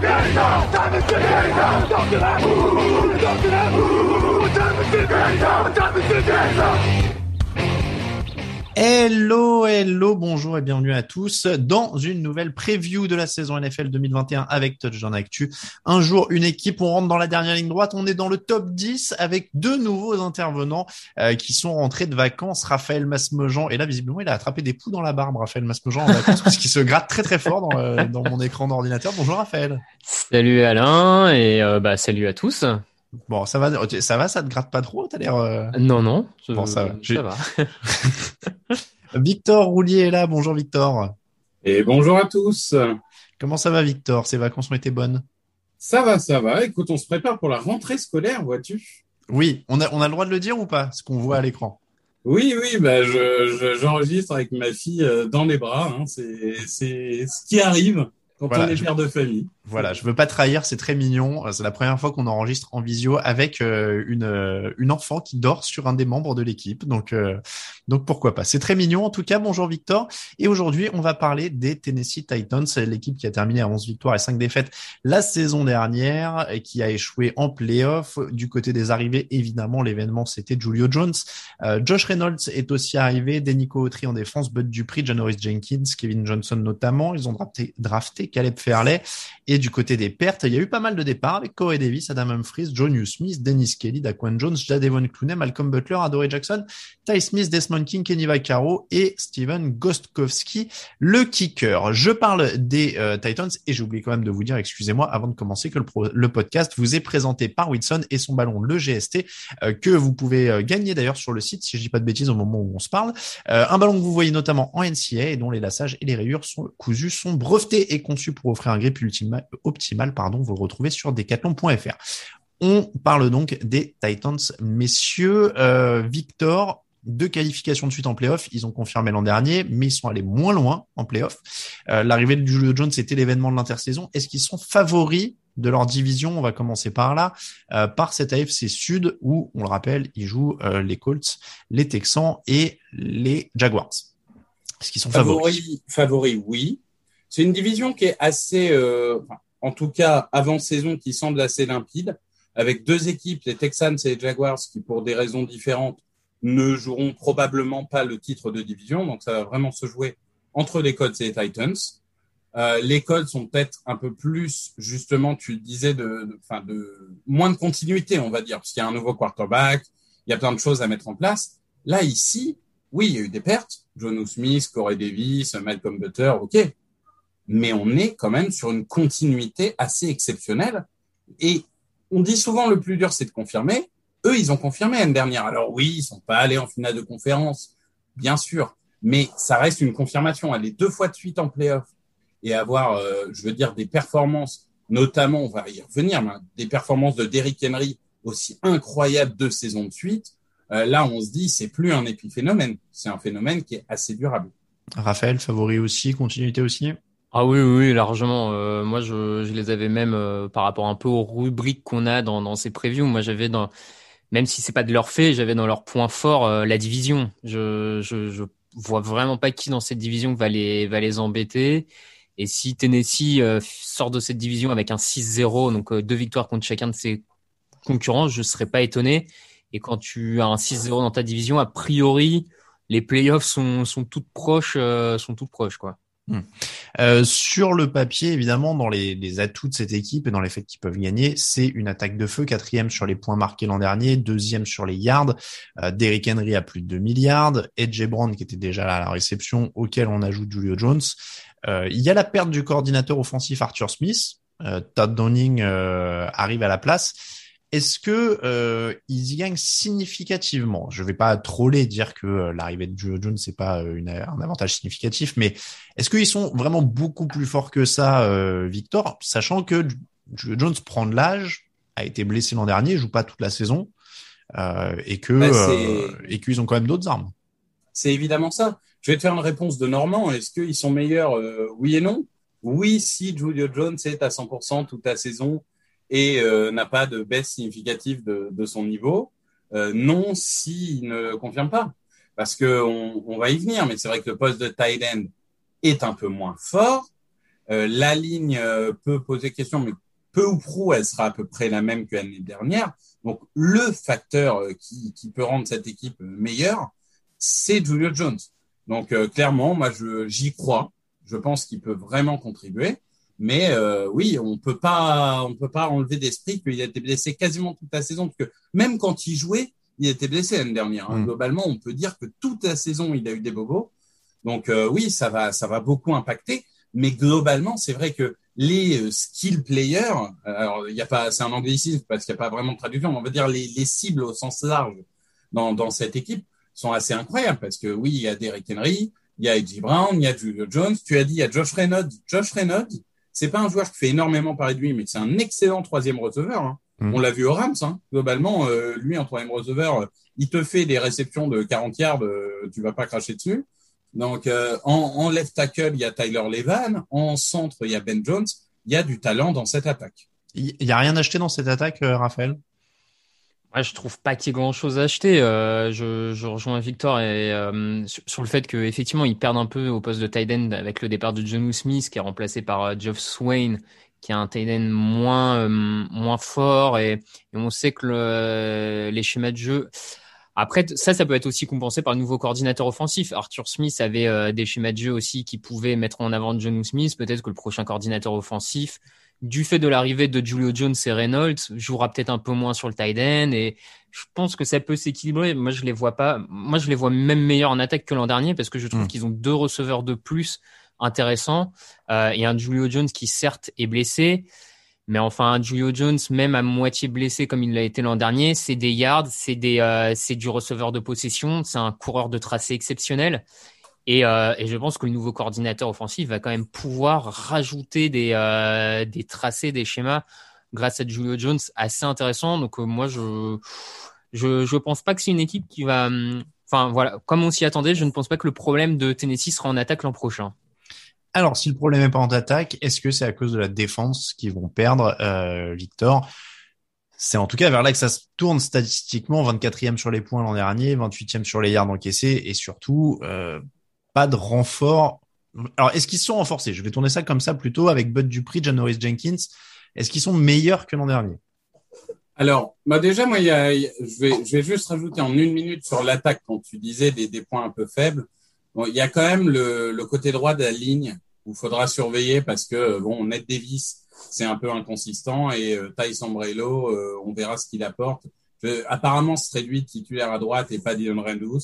跟上咱们去跟上动起来动起来起来动起来咱们去跟上咱们去跟上 Hello, hello, bonjour et bienvenue à tous dans une nouvelle preview de la saison NFL 2021 avec Touchdown Actu. Un jour, une équipe, on rentre dans la dernière ligne droite, on est dans le top 10 avec deux nouveaux intervenants euh, qui sont rentrés de vacances. Raphaël Masmejean, et là visiblement il a attrapé des poux dans la barbe, Raphaël Masmejean en vacances parce qu'il se gratte très très fort dans, euh, mon écran d'ordinateur. Bonjour Raphaël. Salut Alain et euh, bah salut à tous. Bon, ça va, ça va, ça te gratte pas trop T'as l'air. Euh... Non, non. Bon, ça va. Ça va. Victor Roulier est là. Bonjour Victor. Et bonjour à tous. Comment ça va Victor? Ces vacances ont été bonnes? Ça va, ça va. Écoute, on se prépare pour la rentrée scolaire, vois-tu? Oui, on a, on a le droit de le dire ou pas Ce qu'on voit à l'écran? Oui, oui, bah je, je- j'enregistre avec ma fille euh, dans les bras. Hein. C'est, c'est ce qui arrive quand Voilà, on est père de famille. Voilà, je veux pas trahir, c'est très mignon. Euh, C'est la première fois qu'on enregistre en visio avec euh, une euh, une enfant qui dort sur un des membres de l'équipe. Donc euh, donc pourquoi pas. C'est très mignon en tout cas. Bonjour Victor. Et aujourd'hui, on va parler des Tennessee Titans, l'équipe qui a terminé à 11 victoires et 5 défaites la saison dernière et qui a échoué en playoff. Du côté des arrivées, évidemment, l'événement c'était Julio Jones. Euh, Josh Reynolds est aussi arrivé, Denico Autry en défense, Bud Dupree, Janoris Jenkins, Kevin Johnson notamment. Ils ont drafté, drafté Caleb Fairley. Et du côté des pertes, il y a eu pas mal de départs avec Corey Davis, Adam Humphries, John Smith, Dennis Kelly, Daquan Jones, Jadevon Clooney, Malcolm Butler, Adoree Jackson, Ty Smith, Desmond King, Kenny Vaccaro et Steven Gostkowski, le kicker. Je parle des euh, Titans et j'ai oublié quand même de vous dire, excusez-moi, avant de commencer, que le, podcast vous est présenté par Wilson et son ballon, le GST, euh, que vous pouvez euh, gagner d'ailleurs sur le site, si je dis pas de bêtises au moment où on se parle. Un ballon que vous voyez notamment en NCA et dont les lassages et les rayures sont cousus sont brevetés et conçus pour offrir un grip ultima- optimal. Pardon, vous le retrouvez sur decathlon.fr. On parle donc des Titans, messieurs. Victor, deux qualifications de suite en playoff. Ils ont confirmé l'an dernier, mais ils sont allés moins loin en playoff. Euh, L'arrivée de Julio Jones, c'était l'événement de l'intersaison. Est-ce qu'ils sont favoris de leur division? On va commencer par là, euh, par cette AFC Sud où, on le rappelle, ils jouent euh, les Colts, les Texans et les Jaguars. Est-ce qu'ils sont favoris? Favori, favori, oui. C'est une division qui est assez, euh, en tout cas avant saison, qui semble assez limpide, avec deux équipes, les Texans et les Jaguars, qui pour des raisons différentes ne joueront probablement pas le titre de division. Donc ça va vraiment se jouer entre les Colts et les Titans. Euh, les Colts sont peut-être un peu plus, justement, tu disais, de, de, de moins de continuité, on va dire, parce qu'il y a un nouveau quarterback, il y a plein de choses à mettre en place. Là, ici, oui, il y a eu des pertes. John Smith, Corey Davis, Malcolm Butler, ok. Mais on est quand même sur une continuité assez exceptionnelle. Et on dit souvent le plus dur, c'est de confirmer. Eux, ils ont confirmé l'année dernière. Alors oui, ils sont pas allés en finale de conférence, bien sûr. Mais ça reste une confirmation. Aller deux fois de suite en playoff et avoir, euh, je veux dire, des performances, notamment, on va y revenir, mais des performances de Derrick Henry aussi incroyables deux saisons de suite. Euh, là, on se dit, c'est plus un épiphénomène, c'est un phénomène qui est assez durable. Raphaël, favori aussi, continuité aussi? Ah oui, oui, oui, largement. Euh, moi, je, je les avais même euh, par rapport un peu aux rubriques qu'on a dans, dans ces previews. Moi, j'avais dans, même si c'est pas de leur fait, j'avais dans leur point fort euh, la division. Je, je, vois vraiment pas qui dans cette division va les, va les embêter. Et si Tennessee euh, sort de cette division avec un 6-0, donc euh, deux victoires contre chacun de ses concurrents, je serais pas étonné. Et quand tu as un 6-0 dans ta division, a priori, les playoffs sont, sont toutes proches, euh, sont toutes proches, quoi. Euh, sur le papier, évidemment, dans les, atouts de cette équipe et dans les faits qu'ils peuvent gagner, c'est une attaque de feu, quatrième sur les points marqués l'an dernier, deuxième sur les yards, euh, Derrick Henry à plus de 2 milliards, Edge Brown qui était déjà à la réception, auquel on ajoute Julio Jones. Euh, il y a la perte du coordinateur offensif Arthur Smith, Todd Downing arrive à la place. Est-ce que euh, ils y gagnent significativement? Je vais pas troller dire que euh, l'arrivée de Julio Jones c'est pas euh, une, un avantage significatif, mais est-ce qu'ils sont vraiment beaucoup plus forts que ça, euh, Victor, sachant que Julio Jones prend de l'âge, a été blessé l'an dernier, joue pas toute la saison, euh, et que bah, et qu'ils ont quand même d'autres armes? C'est évidemment ça. Je vais te faire une réponse de Normand. Est-ce qu'ils sont meilleurs Oui et non? Oui, si Julio Jones est à 100% toute la saison et euh, n'a pas de baisse significative de, de son niveau. Euh, non, s'il ne confirme pas, parce que on, va y venir. Mais c'est vrai que le poste de end est un peu moins fort. Euh, la ligne euh, peut poser question, mais peu ou prou, elle sera à peu près la même que l'année dernière. Donc le facteur euh, qui, qui, peut rendre cette équipe meilleure, c'est Julio Jones. Donc clairement, moi j'y crois. Je pense qu'il peut vraiment contribuer. Mais euh, oui, on peut pas, on peut pas enlever d'esprit qu'il a été blessé quasiment toute la saison, parce que même quand il jouait, il était blessé l'année dernière. Hein. Mm. Globalement, on peut dire que toute la saison, il a eu des bobos. Donc euh, oui, ça va, ça va beaucoup impacter. Mais globalement, c'est vrai que les euh, skill players, alors il y a pas, c'est un anglicisme parce qu'il n'y a pas vraiment de traduction. On va dire les, les cibles au sens large dans, dans cette équipe sont assez incroyables parce que oui, il y a Derrick Henry, il y a Edgy Brown, il y a Julio Jones. Tu as dit il y a Josh Reynolds. Josh Reynolds, c'est pas un joueur qui fait énormément parler de lui, mais c'est un excellent troisième receveur. Hein. Mm. On l'a vu au Rams. Hein. Globalement, euh, lui en troisième receveur, euh, il te fait des réceptions de 40 yards, euh, tu vas pas cracher dessus. Donc en, en, left tackle, il y a Tyler Levan. En centre, il y a Ben Jones. Il y a du talent dans cette attaque. Il y a rien acheté dans cette attaque, Raphaël? Ouais, je trouve pas qu'il y ait grand chose à acheter. Euh, je, rejoins Victor euh, sur, le fait qu'effectivement, ils perdent un peu au poste de tight end avec le départ de John Smith qui est remplacé par euh, Geoff Swain qui a un tight end moins, euh, moins fort et, on sait que le, les schémas de jeu. Après, ça, ça peut être aussi compensé par le nouveau coordinateur offensif. Arthur Smith avait des schémas de jeu aussi qui pouvaient mettre en avant John Smith. Peut-être que le prochain coordinateur offensif du fait de l'arrivée de Julio Jones et Reynolds, jouera peut-être un peu moins sur le tight end et je pense que ça peut s'équilibrer. Moi, je les vois pas. Moi, je les vois même meilleurs en attaque que l'an dernier parce que je trouve mm. qu'ils ont deux receveurs de plus intéressants euh, et un Julio Jones qui certes est blessé, mais enfin un Julio Jones même à moitié blessé comme il l'a été l'an dernier, c'est des yards, c'est des, euh, c'est du receveur de possession, c'est un coureur de tracé exceptionnel. Et, euh, et, je pense que le nouveau coordinateur offensif va quand même pouvoir rajouter des, euh, des tracés, des schémas grâce à Julio Jones assez intéressant. Donc euh, moi, je, je je pense pas que c'est une équipe qui va. Hum, enfin voilà, comme on s'y attendait, je ne pense pas que le problème de Tennessee sera en attaque l'an prochain. Alors, si le problème n'est pas en attaque, est-ce que c'est à cause de la défense qu'ils vont perdre, Victor? C'est en tout cas vers là que ça se tourne statistiquement, 24e sur les points l'an dernier, 28e sur les yards encaissés, et surtout, pas de renfort. Alors, est-ce qu'ils sont renforcés? Je vais tourner ça comme ça plutôt avec Bud Dupri, Janoris Jenkins. Est-ce qu'ils sont meilleurs que l'an dernier? Alors, bah déjà, moi, y a, je, vais, je vais juste rajouter en une minute sur l'attaque quand tu disais des, des points un peu faibles. Il y a quand même le, côté droit de la ligne où il faudra surveiller parce que bon, Ned Davis, c'est un peu inconsistant et euh, Ty Sambrello, euh, on verra ce qu'il apporte. apparemment, ce serait lui titulaire à droite et pas Dylan Rendous.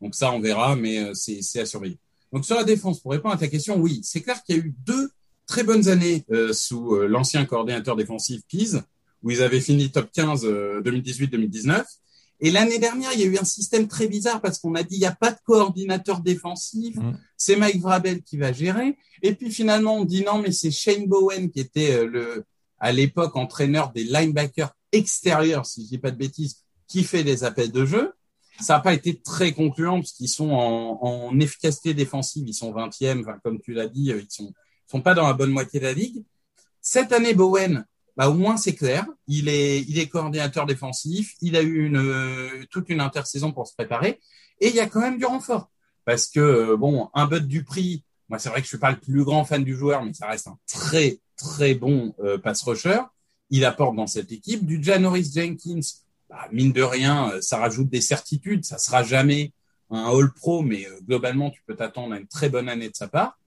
Donc ça, on verra, mais euh, c'est à surveiller. Donc sur la défense, pour répondre à ta question, oui, c'est clair qu'il y a eu deux très bonnes années euh, sous euh, l'ancien coordinateur défensif Pease, où ils avaient fini top 15 2018-2019. Et l'année dernière, il y a eu un système très bizarre parce qu'on a dit il n'y a pas de coordinateur défensif, mmh. c'est Mike Vrabel qui va gérer. Et puis finalement, on dit non, mais c'est Shane Bowen qui était le à l'époque entraîneur des linebackers extérieurs, si je dis pas de bêtises, qui fait des appels de jeu ça n'a pas été très concluant parce qu'ils sont en, en, efficacité défensive, ils sont 20e, enfin, comme tu l'as dit, euh, ils sont, sont pas dans la bonne moitié de la ligue. Cette année, Bowen, bah, au moins c'est clair, il est, il est coordinateur défensif, il a eu une, euh, toute une intersaison pour se préparer, et il y a quand même du renfort. Parce que, euh, bon, un Bud du prix, moi c'est vrai que je suis pas le plus grand fan du joueur, mais ça reste un très, très bon pass rusher. Il apporte dans cette équipe du Janoris Jenkins, bah, mine de rien, euh, ça rajoute des certitudes. Ça sera jamais un All Pro, mais euh, globalement, tu peux t'attendre à une très bonne année de sa part.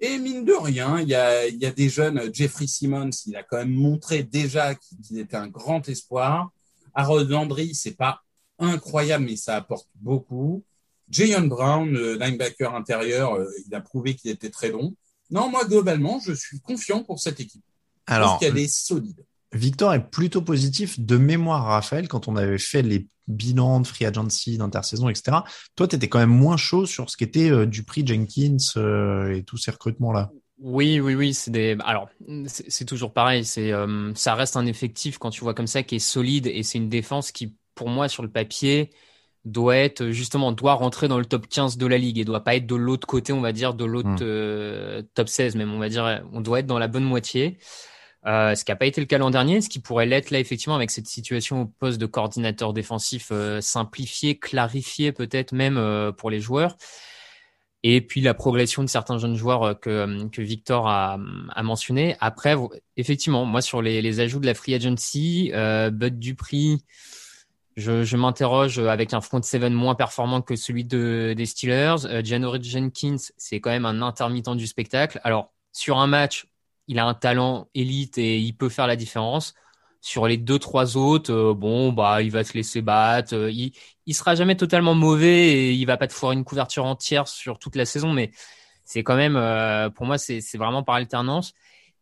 Et mine de rien, il y a, il y a des jeunes. Euh, Jeffrey Simmons, il a quand même montré déjà qu'il était un grand espoir. Harold Landry, c'est pas incroyable, mais ça apporte beaucoup. Jayon Brown, linebacker intérieur, il a prouvé qu'il était très bon. Non, moi, globalement, je suis confiant pour cette équipe. Alors, qu'elle est solide. Victor est plutôt positif de mémoire, Raphaël, quand on avait fait les bilans de free agency, d'intersaison, etc. Toi, tu étais quand même moins chaud sur ce qui était euh, du prix Jenkins euh, et tous ces recrutements-là. Oui, oui, oui, c'est des. Alors, c'est toujours pareil. C'est, euh, ça reste un effectif quand tu vois comme ça qui est solide et c'est une défense qui, pour moi, sur le papier, doit être justement doit rentrer dans le top 15 de la ligue et doit pas être de l'autre côté, on va dire, de l'autre hmm. top 16 même. On va dire, on doit être dans la bonne moitié. Euh, ce qui n'a pas été le cas l'an dernier, ce qui pourrait l'être là effectivement avec cette situation au poste de coordinateur défensif euh, simplifié, clarifié peut-être même euh, pour les joueurs. Et puis la progression de certains jeunes joueurs que, que Victor a, mentionné. Après, effectivement, moi sur les, ajouts de la free agency, Bud Dupri, je, m'interroge avec un front seven moins performant que celui de, des Steelers. Janory Jenkins, c'est quand même un intermittent du spectacle. Alors sur un match, il a un talent élite et il peut faire la différence. Sur les deux trois autres, euh, bon bah il va se laisser battre. Euh, il il sera jamais totalement mauvais et il va pas te foirer une couverture entière sur toute la saison, mais c'est quand même euh, pour moi c'est c'est vraiment par alternance.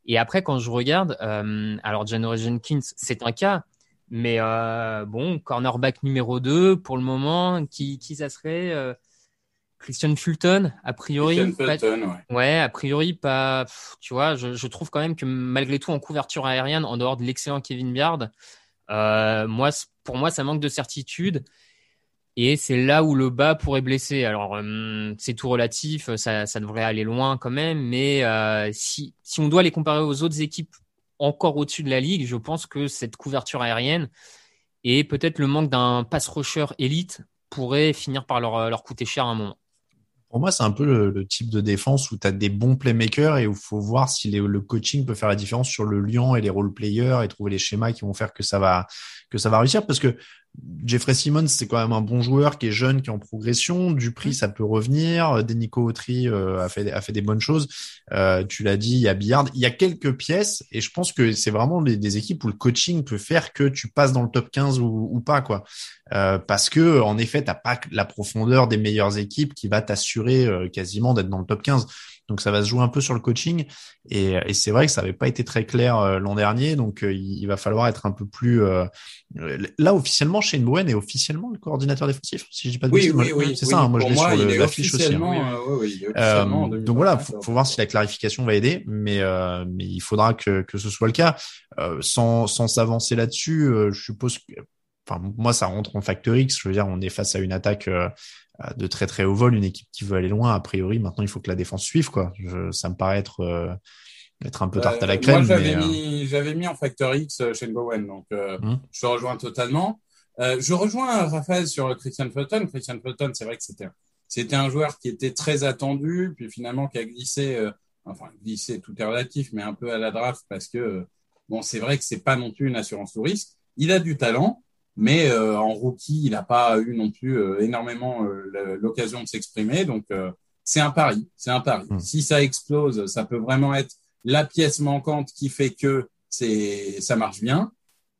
Et après quand je regarde, alors Janory Jenkins c'est un cas, mais bon cornerback numéro 2 pour le moment, qui qui ça serait Christian Fulton, a priori. ouais. a priori pas. Tu vois, je, trouve quand même que malgré tout en couverture aérienne, en dehors de l'excellent Kevin Biard, euh, moi, pour moi, ça manque de certitude. Et c'est là où le bas pourrait blesser. Alors, euh, c'est tout relatif, ça, ça, devrait aller loin quand même. Mais euh, si, si on doit les comparer aux autres équipes encore au-dessus de la ligue, je pense que cette couverture aérienne et peut-être le manque d'un pass rusher élite pourrait finir par leur, leur coûter cher à un moment. Pour moi, c'est un peu le, type de défense où tu as des bons playmakers et où il faut voir si le coaching peut faire la différence sur le lion et les role players et trouver les schémas qui vont faire que ça va que ça va réussir. Parce que Jeffrey Simmons, c'est quand même un bon joueur qui est jeune, qui est en progression. Du prix, ça peut revenir. Denico Autry euh, a fait a fait des bonnes choses. Euh, tu l'as dit, il y a Billard, il y a quelques pièces, et je pense que c'est vraiment des, équipes où le coaching peut faire que tu passes dans le top 15 ou, ou pas quoi. Euh, parce que en effet, t'as pas la profondeur des meilleures équipes qui va t'assurer euh, quasiment d'être dans le top 15. Donc ça va se jouer un peu sur le coaching. Et, et c'est vrai que ça n'avait pas été très clair euh, l'an dernier. Donc euh, il, va falloir être un peu plus. Euh, là officiellement, Shane Bowen est officiellement le coordinateur défensif, si je dis pas de oui, oui, oui, c'est ça. Hein, moi je l'ai sur l'affiche aussi. Hein. donc voilà, faut, faut voir si la clarification va aider, mais mais il faudra que que ce soit le cas. sans sans s'avancer là-dessus, je suppose que enfin moi ça rentre en facteur X. Je veux dire, on est face à une attaque de très très haut vol, une équipe qui veut aller loin. A priori, maintenant, il faut que la défense suive. Quoi. ça me paraît être, euh, être un peu tarte à la crème. Moi, j'avais, euh, mis, j'avais mis en Factor X chez euh, Bowen, donc hum. je te rejoins totalement. je rejoins Raphaël sur Christian Fulton. Christian Fulton, c'est vrai que c'était, c'était un joueur qui était très attendu, puis finalement qui a glissé, enfin glissé, tout est relatif, mais un peu à la draft parce que bon, c'est vrai que c'est pas non plus une assurance au risque. Il a du talent, mais euh, en rookie, il n'a pas eu non plus euh, énormément euh, l'occasion de s'exprimer. Donc, c'est un pari. C'est un pari. Hmm. Si ça explose, ça peut vraiment être la pièce manquante qui fait que c'est ça marche bien.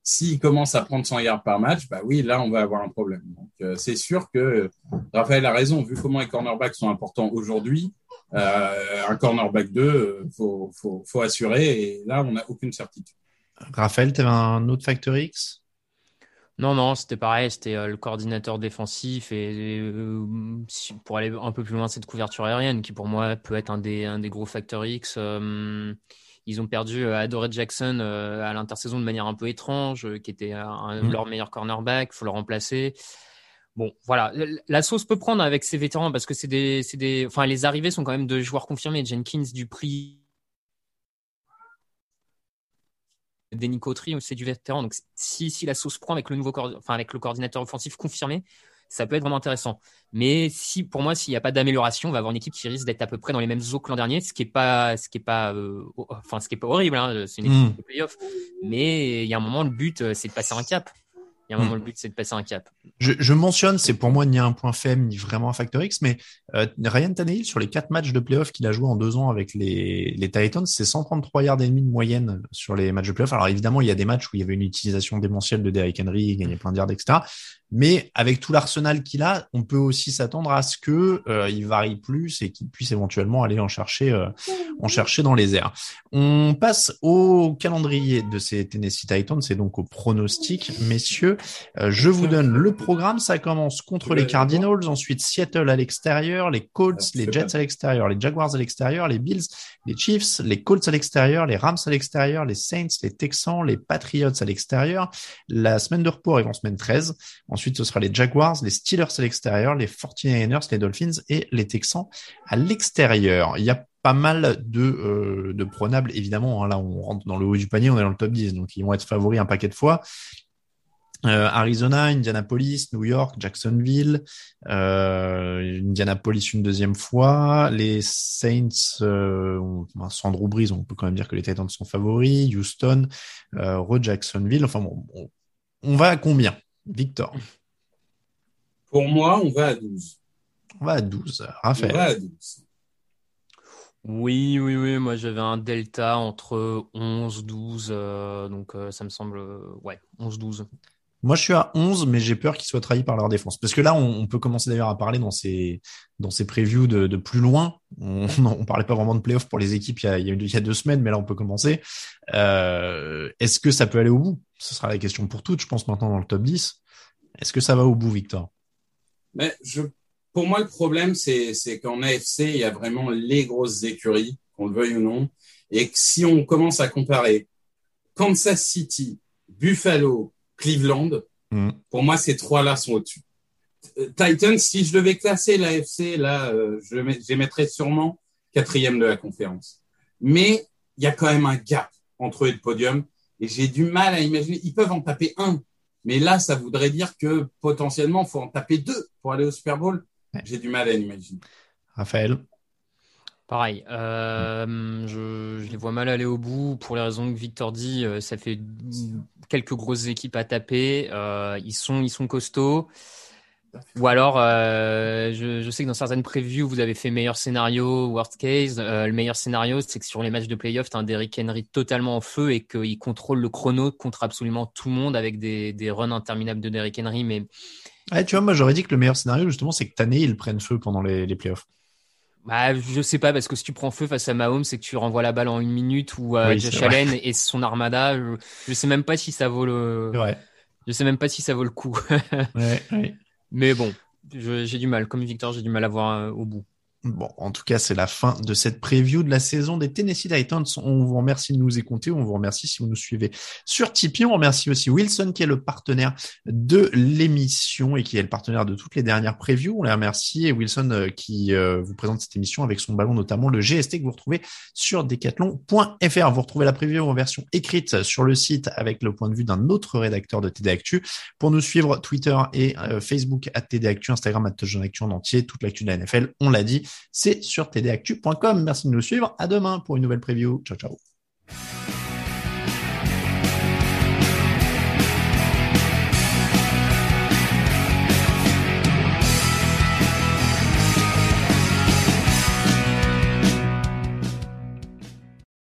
S'il commence à prendre 100 yards par match, bah oui, là, on va avoir un problème. Donc, c'est sûr que Raphaël a raison. Vu comment les cornerbacks sont importants aujourd'hui, un cornerback 2, faut, faut, faut assurer. Et là, on n'a aucune certitude. Raphaël, tu avais un autre facteur X? Non, non, c'était pareil, c'était euh, le coordinateur défensif et euh, pour aller un peu plus loin, cette couverture aérienne qui pour moi peut être un des, un des gros facteurs X. Euh, ils ont perdu Adore Jackson à l'intersaison de manière un peu étrange, qui était un, mmh. leur meilleur cornerback, faut le remplacer. Bon, voilà, la sauce peut prendre avec ces vétérans parce que c'est des, c'est des, enfin les arrivées sont quand même de joueurs confirmés. Jenkins, Dupri, Denis Cautry, c'est du vétéran. Donc, si, si la sauce prend avec le nouveau enfin, avec le coordinateur offensif confirmé, ça peut être vraiment intéressant. Mais si, pour moi, s'il n'y a pas d'amélioration, on va avoir une équipe qui risque d'être à peu près dans les mêmes eaux que l'an dernier, ce qui est pas, ce qui est pas, euh, enfin, ce qui est pas horrible. Hein, c'est une équipe hmm. de playoff. Mais il y a un moment, le but, euh, c'est de passer un cap. Il y a un moment, hmm. le but, c'est de passer un cap. Je, je mentionne, c'est pour moi ni un point faible, ni vraiment un facteur X, mais Euh, Ryan Tannehill, sur les quatre matchs de playoff qu'il a joué en deux ans avec les, les Titans, c'est 133 yards et demi de moyenne sur les matchs de playoff. Alors évidemment, il y a des matchs où il y avait une utilisation démentielle de Derrick Henry, il gagnait plein de yards, etc. Mais avec tout l'arsenal qu'il a, on peut aussi s'attendre à ce que euh, il varie plus et qu'il puisse éventuellement aller en chercher, euh, en chercher dans les airs. On passe au calendrier de ces Tennessee Titans, c'est donc au pronostic, messieurs. Euh, je vous donne le programme. Ça commence contre les Cardinals, ensuite Seattle à l'extérieur, les Colts, les Jets à l'extérieur, les Jaguars à l'extérieur, les Bills, les Chiefs, les Colts à l'extérieur, les Rams à l'extérieur, les Saints, les Texans, les Patriots à l'extérieur. La semaine de repos arrive en semaine 13. Ensuite, ce sera les Jaguars, les Steelers à l'extérieur, les 49ers, les Dolphins et les Texans à l'extérieur. Il y a pas mal de, euh, de évidemment. Hein. là, on rentre dans le haut du panier, on est dans le top 10, donc ils vont être favoris un paquet de fois. Euh, Arizona, Indianapolis, New York, Jacksonville, euh, Indianapolis une deuxième fois, les Saints, euh, Brees, on peut quand même dire que les Titans sont favoris, Houston, euh, Jacksonville, enfin bon, on va à combien? Victor Pour moi, on va à 12. On va à 12. Raphaël. On va à 12. Oui, oui, oui. Moi, j'avais un delta entre 11, 12. Euh, donc, euh, ça me semble, ouais, 11, 12. Moi, je suis à 11, mais j'ai peur qu'ils soient trahis par leur défense. Parce que là, on, peut commencer d'ailleurs à parler dans ces, dans ces previews de, plus loin. On ne parlait pas vraiment de playoff pour les équipes il y, a, il, y a, deux semaines, mais là, on peut commencer. Euh, Est-ce que ça peut aller au bout? Ce sera la question pour toutes, je pense, maintenant dans le top 10. Est-ce que ça va au bout, Victor? Mais je, Pour moi, le problème, c'est qu'en AFC, il y a vraiment les grosses écuries, qu'on le veuille ou non. Et que si on commence à comparer Kansas City, Buffalo, Cleveland, mm. pour moi, ces trois-là sont au-dessus. Titans, si je devais classer l'AFC, là, euh, je, je mettrais sûrement quatrième de la conférence. Mais il y a quand même un gap entre eux et le podium. Et j'ai du mal à imaginer. Ils peuvent en taper un. Mais là, ça voudrait dire que potentiellement, il faut en taper deux pour aller au Super Bowl. J'ai du mal à l'imaginer. Raphaël Pareil, euh, je, les vois mal aller au bout pour les raisons que Victor dit. Euh, ça fait quelques grosses équipes à taper. Euh, ils sont, ils sont costauds. Ou alors, euh, je, je, sais que dans certaines previews, vous avez fait meilleur scénario, worst case. Euh, le meilleur scénario, c'est que sur les matchs de playoff, tu as un Derrick Henry totalement en feu et qu'il contrôle le chrono contre absolument tout le monde avec des, des runs interminables de Derrick Henry. Mais ouais, tu vois, moi j'aurais dit que le meilleur scénario, justement, c'est que Tanné, il prenne feu pendant les, les playoffs. Bah, je sais pas, parce que si tu prends feu face à Mahomes, c'est que tu renvoies la balle en une minute ou à Josh Allen et son armada. Je, je, sais même pas si ça vaut le. Je sais même pas si ça vaut le coup. ouais, ouais. Mais bon, j'ai du mal, comme Victor, j'ai du mal à voir euh, au bout. Bon, en tout cas, c'est la fin de cette preview de la saison des Tennessee Titans. On vous remercie de nous écouter. On vous remercie si vous nous suivez sur Tipeee. On remercie aussi Wilson qui est le partenaire de l'émission et qui est le partenaire de toutes les dernières previews. On les remercie et Wilson euh, qui euh, vous présente cette émission avec son ballon, notamment le GST que vous retrouvez sur decathlon.fr. Vous retrouvez la preview en version écrite sur le site avec le point de vue d'un autre rédacteur de TD Actu. Pour nous suivre, Twitter et euh, Facebook à TD Actu, Instagram à Actu en entier, toute l'actu de la NFL, on l'a dit c'est sur tdactu.com. Merci de nous suivre. À demain pour une nouvelle preview. Ciao, ciao.